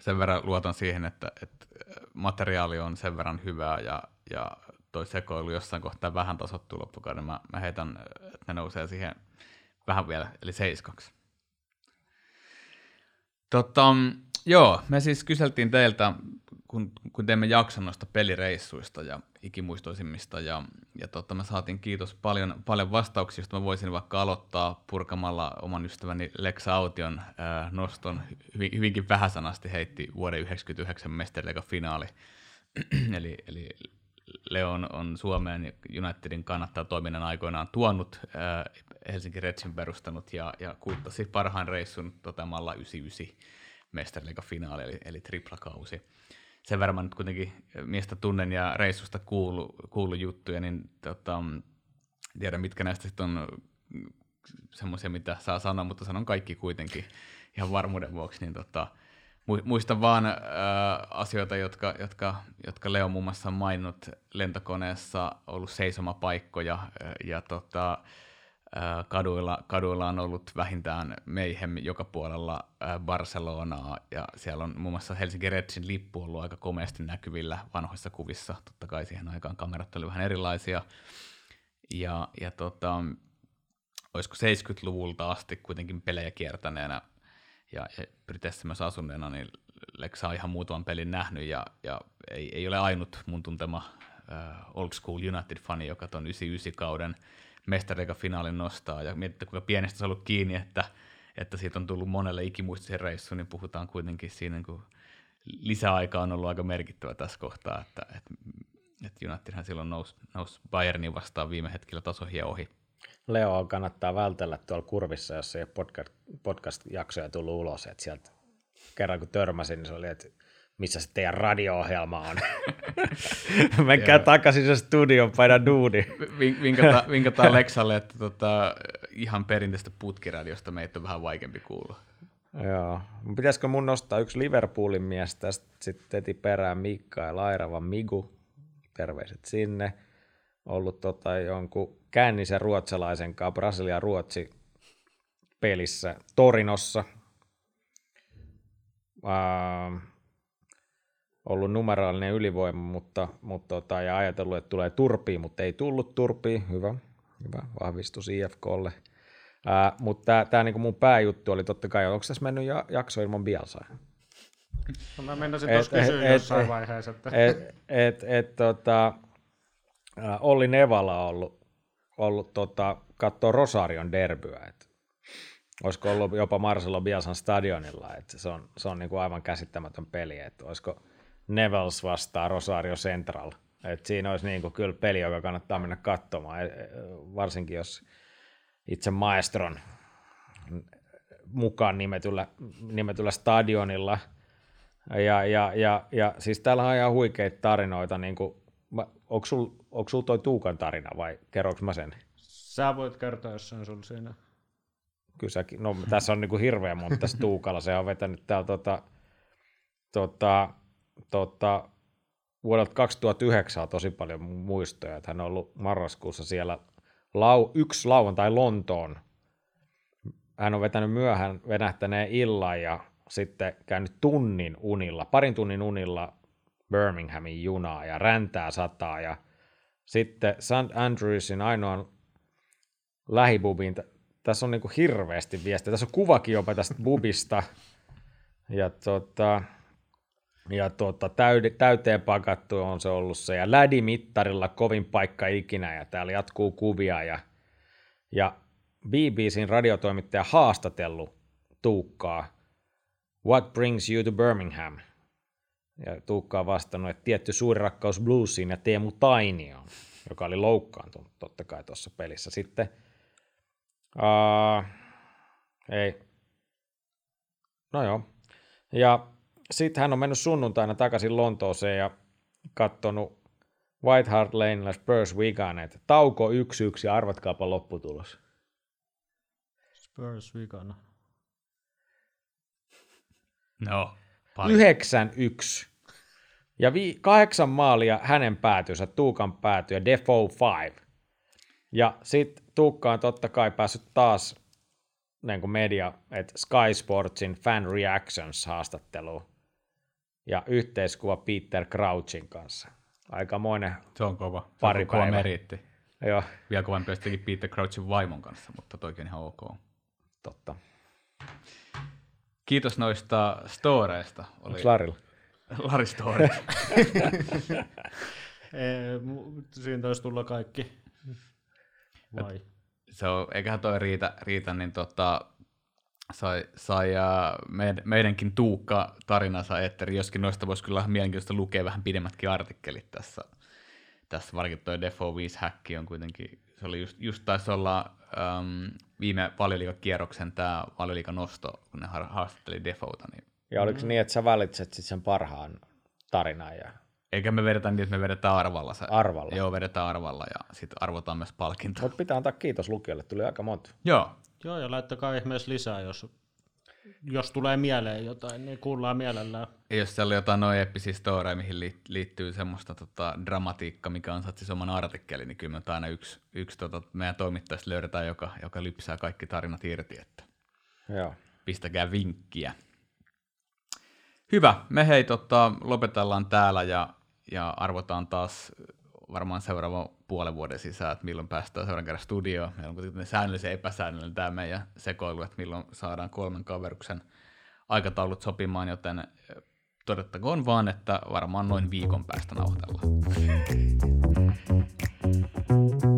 Sen verran luotan siihen, että, että materiaali on sen verran hyvää ja, ja toi sekoilu jossain kohtaa vähän tasottuu loppukauden. Mä, mä heitän, että ne nousee siihen vähän vielä, eli seiskaksi. Tota, joo, me siis kyseltiin teiltä kun, kun teemme jakson noista pelireissuista ja ikimuistoisimmista, ja, ja tota, me saatiin kiitos paljon, paljon vastauksia, joista mä voisin vaikka aloittaa purkamalla oman ystäväni Lex Aution ää, noston. Hyvin, hyvinkin vähäsanasti heitti vuoden 1999 mestarilega finaali. eli, eli Leo on, Suomeen Unitedin kannattaa toiminnan aikoinaan tuonut, äh, Helsinki Redsin perustanut ja, ja kuittasi parhaan reissun toteamalla 99 mestariliiga-finaali, eli, eli triplakausi. Sen verran mä nyt kuitenkin miestä tunnen ja reissusta kuulu, kuulu juttuja, niin tota, tiedän mitkä näistä sitten on semmoisia, mitä saa sanoa, mutta sanon kaikki kuitenkin ihan varmuuden vuoksi, niin tota, muistan vaan äh, asioita, jotka, jotka, jotka Leo muun muassa on maininnut lentokoneessa, ollut seisomapaikkoja äh, ja tota, kaduilla, kaduilla on ollut vähintään meihem joka puolella Barcelonaa ja siellä on muun muassa Helsinki Redsin lippu ollut aika komeasti näkyvillä vanhoissa kuvissa. Totta kai siihen aikaan kamerat oli vähän erilaisia. Ja, ja tota, olisiko 70-luvulta asti kuitenkin pelejä kiertäneenä ja, ja Briteissä myös asuneena, niin Lexa on ihan muutaman pelin nähnyt ja, ja ei, ei ole ainut mun tuntema uh, old school United-fani, joka ton 99 kauden mestarika-finaalin nostaa ja miettii, kuinka pienestä se on ollut kiinni, että, että siitä on tullut monelle ikimuistisen reissu, niin puhutaan kuitenkin siinä, kun lisäaika on ollut aika merkittävä tässä kohtaa, että, että, että Unitedhan silloin nousi, nousi Bayernin vastaan viime hetkellä tasohia ohi. Leo kannattaa vältellä tuolla kurvissa, jos ei podcast, podcast-jaksoja tullut ulos, että sieltä kerran kun törmäsin, niin se oli, että missä se teidän radio-ohjelma on. Menkää takaisin se studion, paina duuni. Vinkataan vinka Lexalle, että tota, ihan perinteistä putkiradiosta meitä on vähän vaikeampi kuulla. Joo. Pitäisikö mun nostaa yksi Liverpoolin mies tästä sitten teti perään Mikka ja Lairava Migu. Terveiset sinne. Ollut tota jonkun kännisen ruotsalaisen kanssa Brasilia-Ruotsi pelissä Torinossa. Uh, ollut numeraalinen ylivoima, mutta, mutta tota, ja ajatellut, että tulee turpiin, mutta ei tullut turpiin. Hyvä, hyvä vahvistus IFKlle. Uh, mutta tämä niinku mun pääjuttu oli totta kai, onko tässä mennyt ja, jakso ilman Bielsaa? No mä mennäisin tuossa kysyä jossain et, vaiheessa. Että... Et, et, et, tota, Olli Nevala on ollut ollut tota, katsoa Rosarion derbyä, että olisiko ollut jopa Marcelo Bielsan stadionilla, että se on, se on niin kuin aivan käsittämätön peli, että olisiko Nevels vastaa Rosario Central, että siinä olisi niin kuin kyllä peli, joka kannattaa mennä katsomaan, e, e, varsinkin jos itse maestron mukaan nimetyllä, nimetyllä stadionilla. Ja, ja, ja, ja siis täällä on ihan huikeita tarinoita, niin kuin, onko sulla onko sulla toi Tuukan tarina vai kerroks mä sen? Sä voit kertoa, jos se on sulla siinä. Kyllä säkin, no tässä on niinku hirveä monta tässä Tuukalla. Se on vetänyt täällä tota, tota, tota, vuodelta 2009 on tosi paljon muistoja, että hän on ollut marraskuussa siellä lau, yksi lauantai Lontoon. Hän on vetänyt myöhään venähtäneen illan ja sitten käynyt tunnin unilla, parin tunnin unilla Birminghamin junaa ja räntää sataa ja sitten St. Andrewsin ainoan lähibubin, tässä on niin kuin hirveästi viestiä. Tässä on kuvakin jopa tästä bubista. Ja, tota, ja tota, täyde, täyteen pakattu on se ollut se. Ja lädimittarilla kovin paikka ikinä ja täällä jatkuu kuvia. Ja, ja BBCn radiotoimittaja haastatellut Tuukkaa. What brings you to Birmingham? Ja Tuukka on vastannut, että tietty suuri rakkaus bluesiin ja Teemu Tainioon, joka oli loukkaantunut totta kai tuossa pelissä. Sitten uh, ei. No joo. Ja sitten hän on mennyt sunnuntaina takaisin Lontooseen ja katsonut White Hart Lane Spurs Wigan, että tauko 1-1 ja arvatkaapa lopputulos. Spurs Wigan. No, 9-1. Ja vi- kahdeksan maalia hänen päätynsä, Tuukan pääty ja Defoe 5. Ja sitten Tuukka on totta kai päässyt taas niin kuin media, että Sky Sportsin Fan Reactions haastattelu ja yhteiskuva Peter Crouchin kanssa. Aikamoinen Se on kova. Se pari on kova meriitti. Joo. Vielä kovampi olisi Peter Crouchin vaimon kanssa, mutta toikin on ihan ok. Totta. Kiitos noista storeista. Oli... Onko Larilla? Lari Story. Siinä taisi tulla kaikki. Vai? Se on, eiköhän toi riitä, riitä niin tota, sai, sai uh, meid, meidänkin Tuukka tarinansa etteri, joskin noista voisi kyllä mielenkiintoista lukea vähän pidemmätkin artikkelit tässä, tässä varsinkin toi Defo 5 häkki on kuitenkin, se oli just, just taisi olla um, viime valioliikakierroksen tämä valioliikan nosto, kun ne haastatteli Defouta. Niin... Ja oliko mm. niin, että sä valitset sitten sen parhaan tarinan ja eikä me vedetä niin, että me vedetään arvalla. Se, arvalla? Joo, vedetään arvalla ja sitten arvotaan myös palkinto. Mutta pitää antaa kiitos lukijoille, tuli aika monta. Joo. Joo, ja laittakaa ihmeessä lisää, jos, jos tulee mieleen jotain, niin kuullaan mielellään. Ja jos siellä on jotain noin eeppisiä storeja, mihin liittyy semmoista tota, dramatiikka, mikä on siis oman artikkeli, niin kyllä me aina yksi, yksi tota, meidän toimittajista löydetään, joka, joka lypsää kaikki tarinat irti, että Joo. pistäkää vinkkiä. Hyvä, me hei tota, lopetellaan täällä ja ja arvotaan taas varmaan seuraava puolen vuoden sisään, että milloin päästään seuraavan kerran studioon. Meillä on kuitenkin säännöllisen epäsäännöllinen tämä meidän sekoilu, että milloin saadaan kolmen kaveruksen aikataulut sopimaan, joten eh, todettakoon vaan, että varmaan noin viikon päästä nauhoitellaan.